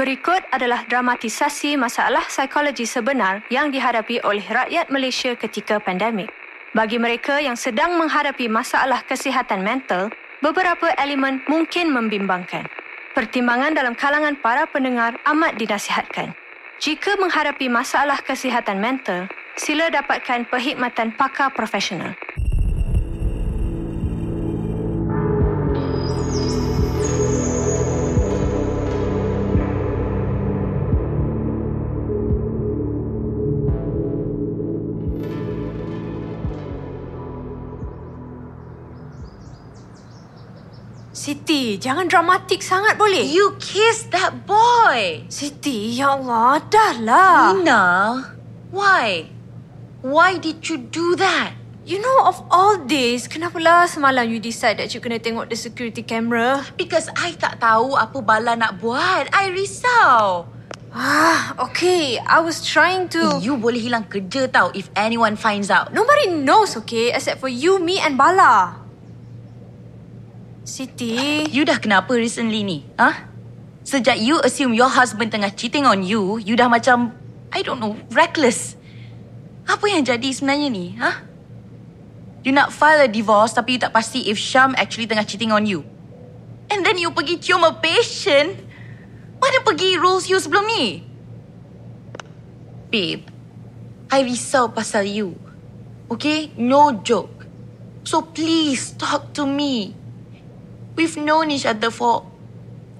Berikut adalah dramatisasi masalah psikologi sebenar yang dihadapi oleh rakyat Malaysia ketika pandemik. Bagi mereka yang sedang menghadapi masalah kesihatan mental, beberapa elemen mungkin membimbangkan. Pertimbangan dalam kalangan para pendengar amat dinasihatkan. Jika menghadapi masalah kesihatan mental, sila dapatkan perkhidmatan pakar profesional. Siti, jangan dramatik sangat boleh? You kissed that boy. Siti, ya Allah, dah lah. Nina, why? Why did you do that? You know, of all days, kenapalah semalam you decide that you kena tengok the security camera? Because I tak tahu apa bala nak buat. I risau. Ah, okay. I was trying to... You boleh hilang kerja tau if anyone finds out. Nobody knows, okay? Except for you, me and Bala. Siti... You dah kenapa recently ni? Huh? Sejak you assume your husband tengah cheating on you, you dah macam, I don't know, reckless. Apa yang jadi sebenarnya ni? Huh? You nak file a divorce tapi you tak pasti if Syam actually tengah cheating on you. And then you pergi cium a patient. Mana pergi rules you sebelum ni? Babe, I risau pasal you. Okay? No joke. So please talk to me. We've known each other for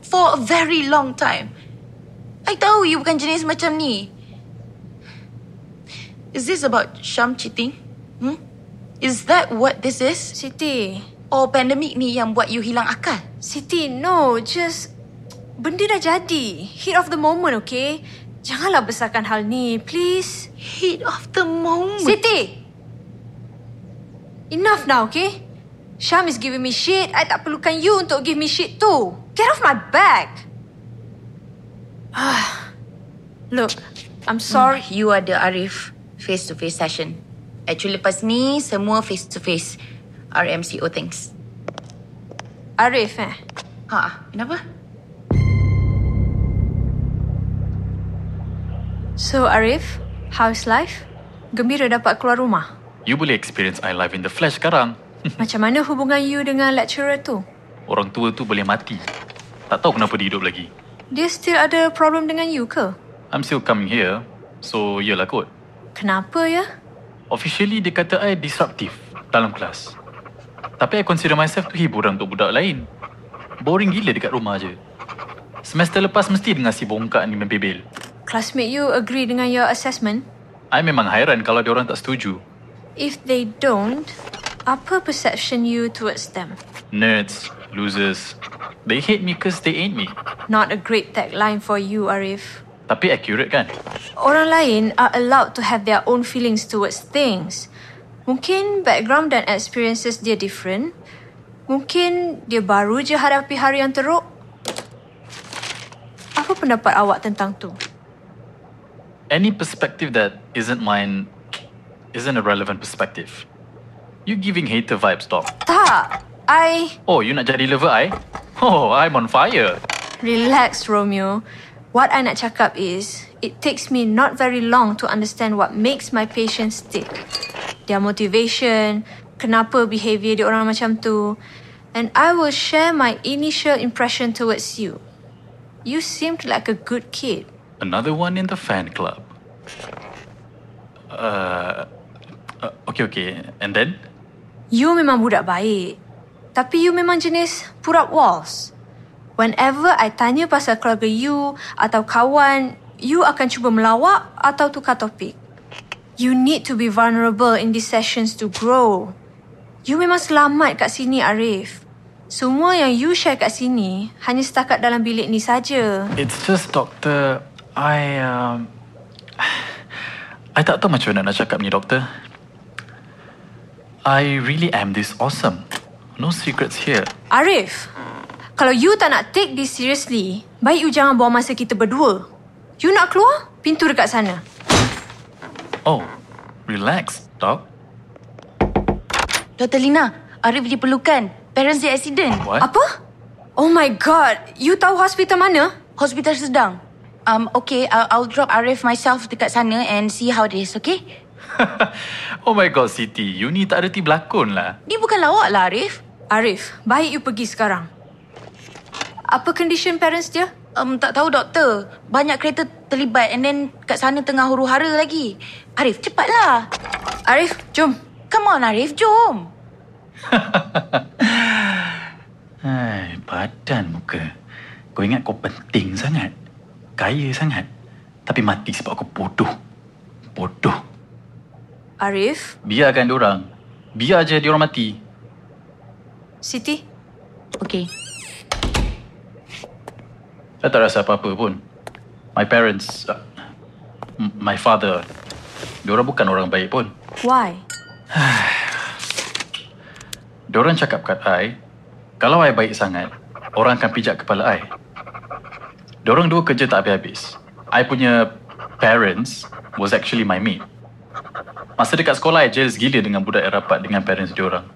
for a very long time. I tahu you bukan jenis macam ni. Is this about Syam cheating? Hmm? Is that what this is? Siti... Or pandemic ni yang buat you hilang akal? Siti, no. Just... Benda dah jadi. Heat of the moment, okay? Janganlah besarkan hal ni, please. Heat of the moment? Siti! Enough now, okay? Syam is giving me shit. I tak perlukan you untuk give me shit too. Get off my back. Ah, Look, I'm sorry. Hmm, you ada Arif face-to-face session. Actually lepas ni semua face-to-face RMCO things. Arif eh? Ha, kenapa? So Arif, how's life? Gembira dapat keluar rumah? You boleh experience I live in the flesh sekarang. Macam mana hubungan you dengan lecturer tu? Orang tua tu boleh mati. Tak tahu kenapa dia hidup lagi. Dia still ada problem dengan you ke? I'm still coming here. So, yelah kot. Kenapa ya? Officially, dia kata I disruptive dalam kelas. Tapi I consider myself tu hiburan untuk budak lain. Boring gila dekat rumah je. Semester lepas mesti dengar si bongkak ni membebel. Classmate you agree dengan your assessment? I memang hairan kalau dia orang tak setuju. If they don't, apa perception you towards them? Nerds, losers. They hate me cause they ain't me. Not a great tagline for you, Arif. Tapi accurate kan? Orang lain are allowed to have their own feelings towards things. Mungkin background dan experiences dia different. Mungkin dia baru je hadapi hari yang teruk. Apa pendapat awak tentang tu? Any perspective that isn't mine isn't a relevant perspective. You giving hater vibes, dog. Tak. I... Oh, you nak jadi lover I? Oh, I'm on fire. Relax, Romeo. What I nak cakap is, it takes me not very long to understand what makes my patients tick. Their motivation, kenapa behaviour dia orang macam tu. And I will share my initial impression towards you. You seemed like a good kid. Another one in the fan club. Uh, uh, okay, okay. And then? You memang budak baik. Tapi you memang jenis put up walls. Whenever I tanya pasal keluarga you atau kawan, you akan cuba melawak atau tukar topik. You need to be vulnerable in these sessions to grow. You memang selamat kat sini, Arif. Semua yang you share kat sini hanya setakat dalam bilik ni saja. It's just, Doctor, I, um, I tak tahu macam mana nak cakap ni, Doctor. I really am this awesome. No secrets here. Arif, kalau you tak nak take this seriously, baik you jangan buang masa kita berdua. You nak keluar? Pintu dekat sana. Oh, relax, Doc. Dr. Lina, Arif diperlukan. Parents dia accident. What? Apa? Oh my god, you tahu hospital mana? Hospital sedang. Um, okay, I'll, I'll drop Arif myself dekat sana and see how it is, okay? oh my god, Siti. You ni tak reti berlakon lah. Ni bukan lawak lah, Arif. Arif, baik you pergi sekarang. Apa condition parents dia? Um, tak tahu, doktor. Banyak kereta terlibat and then kat sana tengah huru-hara lagi. Arif, cepatlah. Arif, jom. Come on, Arif, jom. Hai, badan muka. Kau ingat kau penting sangat. Kaya sangat. Tapi mati sebab kau bodoh. Bodoh. Arif, Biarkan diorang. Biar je diorang mati. Siti, Okay. Saya tak rasa apa-apa pun. My parents, uh, my father, diorang bukan orang baik pun. why? Diorang cakap kat I, kalau I baik sangat, orang akan pijak kepala I. Diorang dua kerja tak habis-habis. I punya parents was actually my mate. Masa dekat sekolah, I jealous gila dengan budak yang rapat dengan parents diorang.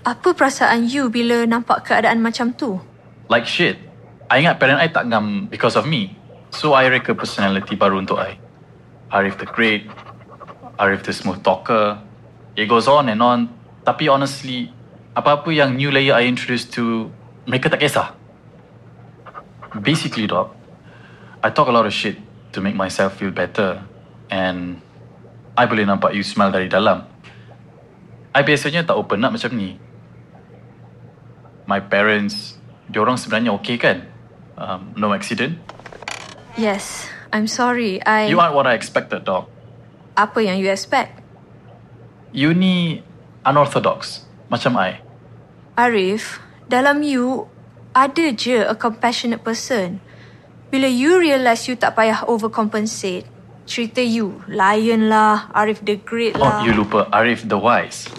Apa perasaan you bila nampak keadaan macam tu? Like shit. I ingat parent I tak ngam because of me. So I reka personality baru untuk I. Arif the Great. Arif the Smooth Talker. It goes on and on. Tapi honestly, apa-apa yang new layer I introduced to, mereka tak kisah. Basically, dog, I talk a lot of shit to make myself feel better. And I boleh nampak you smile dari dalam. I biasanya tak open up macam ni. My parents, diorang sebenarnya okay kan? Um, no accident? Yes, I'm sorry. I... You aren't what I expected, dog. Apa yang you expect? You ni unorthodox, macam I. Arif, dalam you, ada je a compassionate person. Bila you realise you tak payah overcompensate, cerita you, lion lah, Arif the great Oh, lah. you lupa Arif the Wise.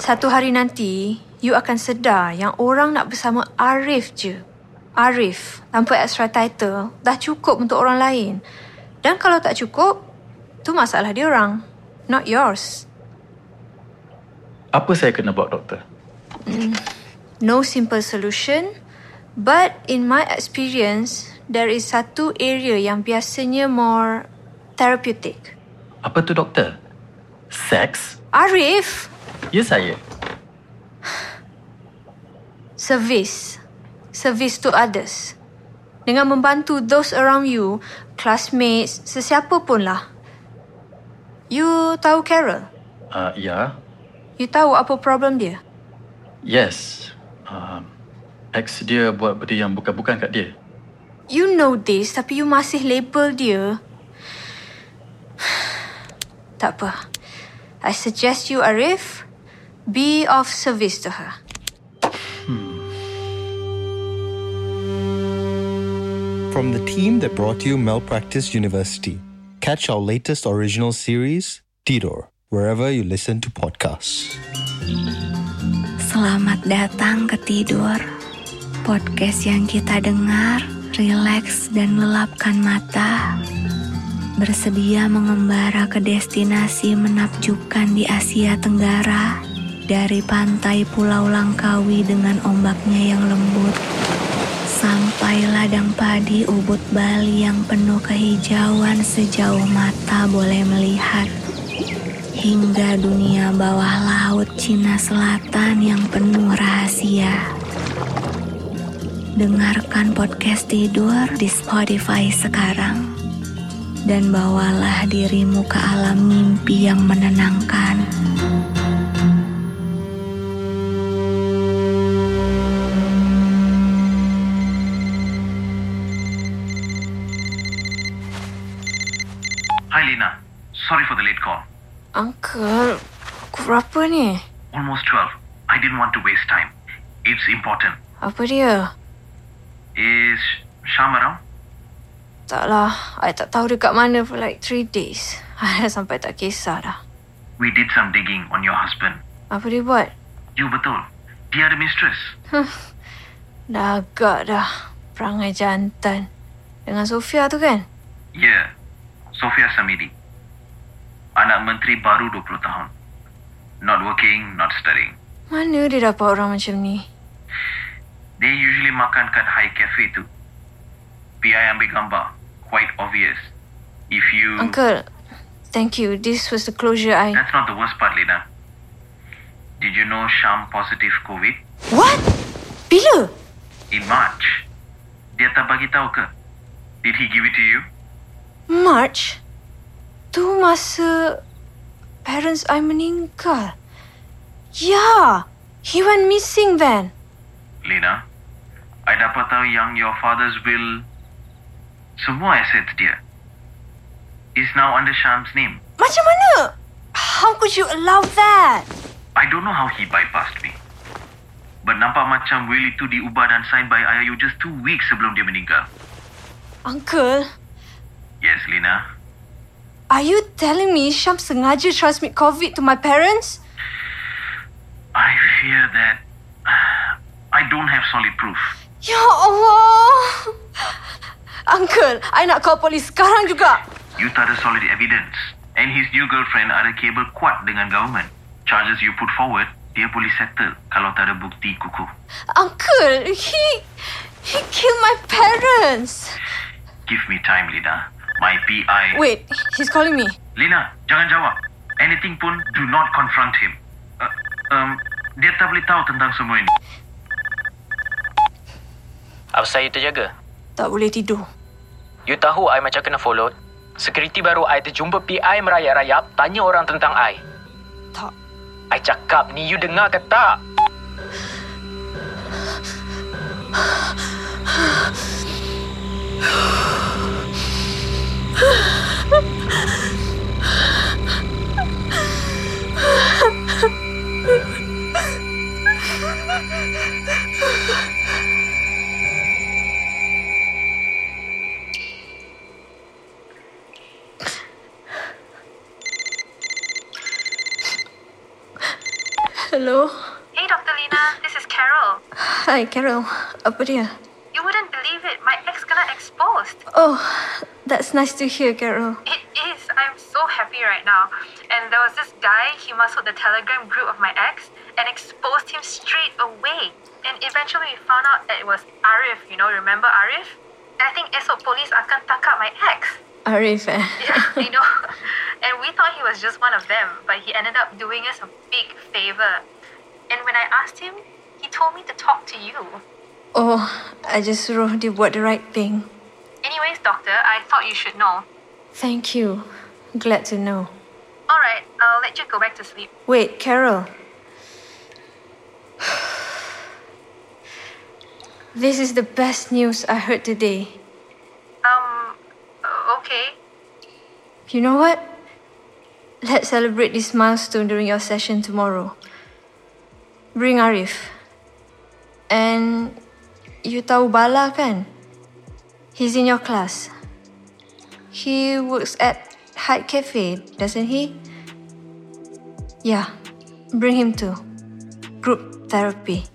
Satu hari nanti, you akan sedar yang orang nak bersama Arif je. Arif, tanpa extra title, dah cukup untuk orang lain. Dan kalau tak cukup, tu masalah dia orang. Not yours. Apa saya kena buat, doktor? No simple solution, but in my experience, there is satu area yang biasanya more therapeutic. Apa tu, doktor? Seks? Arif, Ya saya. service. Service to others. Dengan membantu those around you, classmates, sesiapa pun lah. You tahu Carol? Uh, ya. You tahu apa problem dia? Yes. Um, ex dia buat benda yang bukan-bukan kat dia. You know this tapi you masih label dia. tak apa. I suggest you Arif be of service to her. Hmm. From the team that brought you Malpractice University, catch our latest original series, Tidor, wherever you listen to podcasts. Selamat datang ke Tidur. Podcast yang kita dengar, rileks dan lelapkan mata. Bersedia mengembara ke destinasi menakjubkan di Asia Tenggara. Dari pantai Pulau Langkawi dengan ombaknya yang lembut. Sampai ladang padi ubud Bali yang penuh kehijauan sejauh mata boleh melihat hingga dunia bawah laut Cina Selatan yang penuh rahasia. Dengarkan podcast tidur di Spotify sekarang dan bawalah dirimu ke alam mimpi yang menenangkan. Hi Lina. Sorry for the late call. Uncle, pukul berapa ni? Almost 12. I didn't want to waste time. It's important. Apa dia? Is Sham around? Taklah, I tak tahu dekat mana for like three days. I dah sampai tak kisah dah. We did some digging on your husband. Apa dia buat? You betul. Dia ada mistress. Dah agak dah. Perangai jantan. Dengan Sofia tu kan? Yeah. Sofia Samidi. Anak menteri baru 20 tahun. Not working, not studying. Mana dia dapat orang macam ni? They usually makan kat high cafe tu. PI ambil gambar. Quite obvious. If you... Uncle, thank you. This was the closure I... That's not the worst part, Lena. Did you know Sham positive COVID? What? Bila? In March. Dia tak bagi tahu ke? Did he give it to you? March? Tu masa parents I meninggal. Ya, he went missing then. Lena, I dapat tahu yang your father's will, semua assets dia, is now under Sham's name. Macam mana? How could you allow that? I don't know how he bypassed me. But nampak macam will itu diubah dan signed by you just two weeks sebelum dia meninggal. Uncle, Yes, Lena. are you telling me Syam sengaja transmit COVID to my parents? I fear that I don't have solid proof. Ya Allah. Uncle, I nak call polis sekarang juga. You tak ada solid evidence. And his new girlfriend ada kabel kuat dengan government. Charges you put forward, dia boleh settle kalau tak ada bukti kukuh. Uncle, he... He killed my parents. Give me time, Lina. My PI... Wait, he's calling me. Lina, jangan jawab. Anything pun, do not confront him. Uh, um, dia tak boleh tahu tentang semua ini. Apa saya terjaga? Tak boleh tidur. You tahu I macam kena follow? Security baru I terjumpa PI merayap-rayap tanya orang tentang I. Tak. I cakap ni you dengar ke tak? Hello. Hey, Dr. Lina, this is Carol. Hi, Carol. Apa dia? You wouldn't believe it. My ex got exposed. Oh, that's nice to hear, Carol. It is. I'm so happy right now. And there was this guy, he masuk the telegram group of my ex and exposed him straight away. And eventually we found out that it was Arif, you know, remember Arif? And I think esok police akan tangkap my ex. Arif, eh? Yeah, you know. And we thought he was just one of them, but he ended up doing us a big favor. And when I asked him, he told me to talk to you. Oh, I just suruh dia buat the right thing. Anyways, doctor, I thought you should know. Thank you. Glad to know. Alright, I'll let you go back to sleep. Wait, Carol. This is the best news I heard today. Okay. You know what? Let's celebrate this milestone during your session tomorrow. Bring Arif. And you tahu Bala kan? He's in your class. He works at Hyde Cafe, doesn't he? Yeah, bring him too. Group therapy.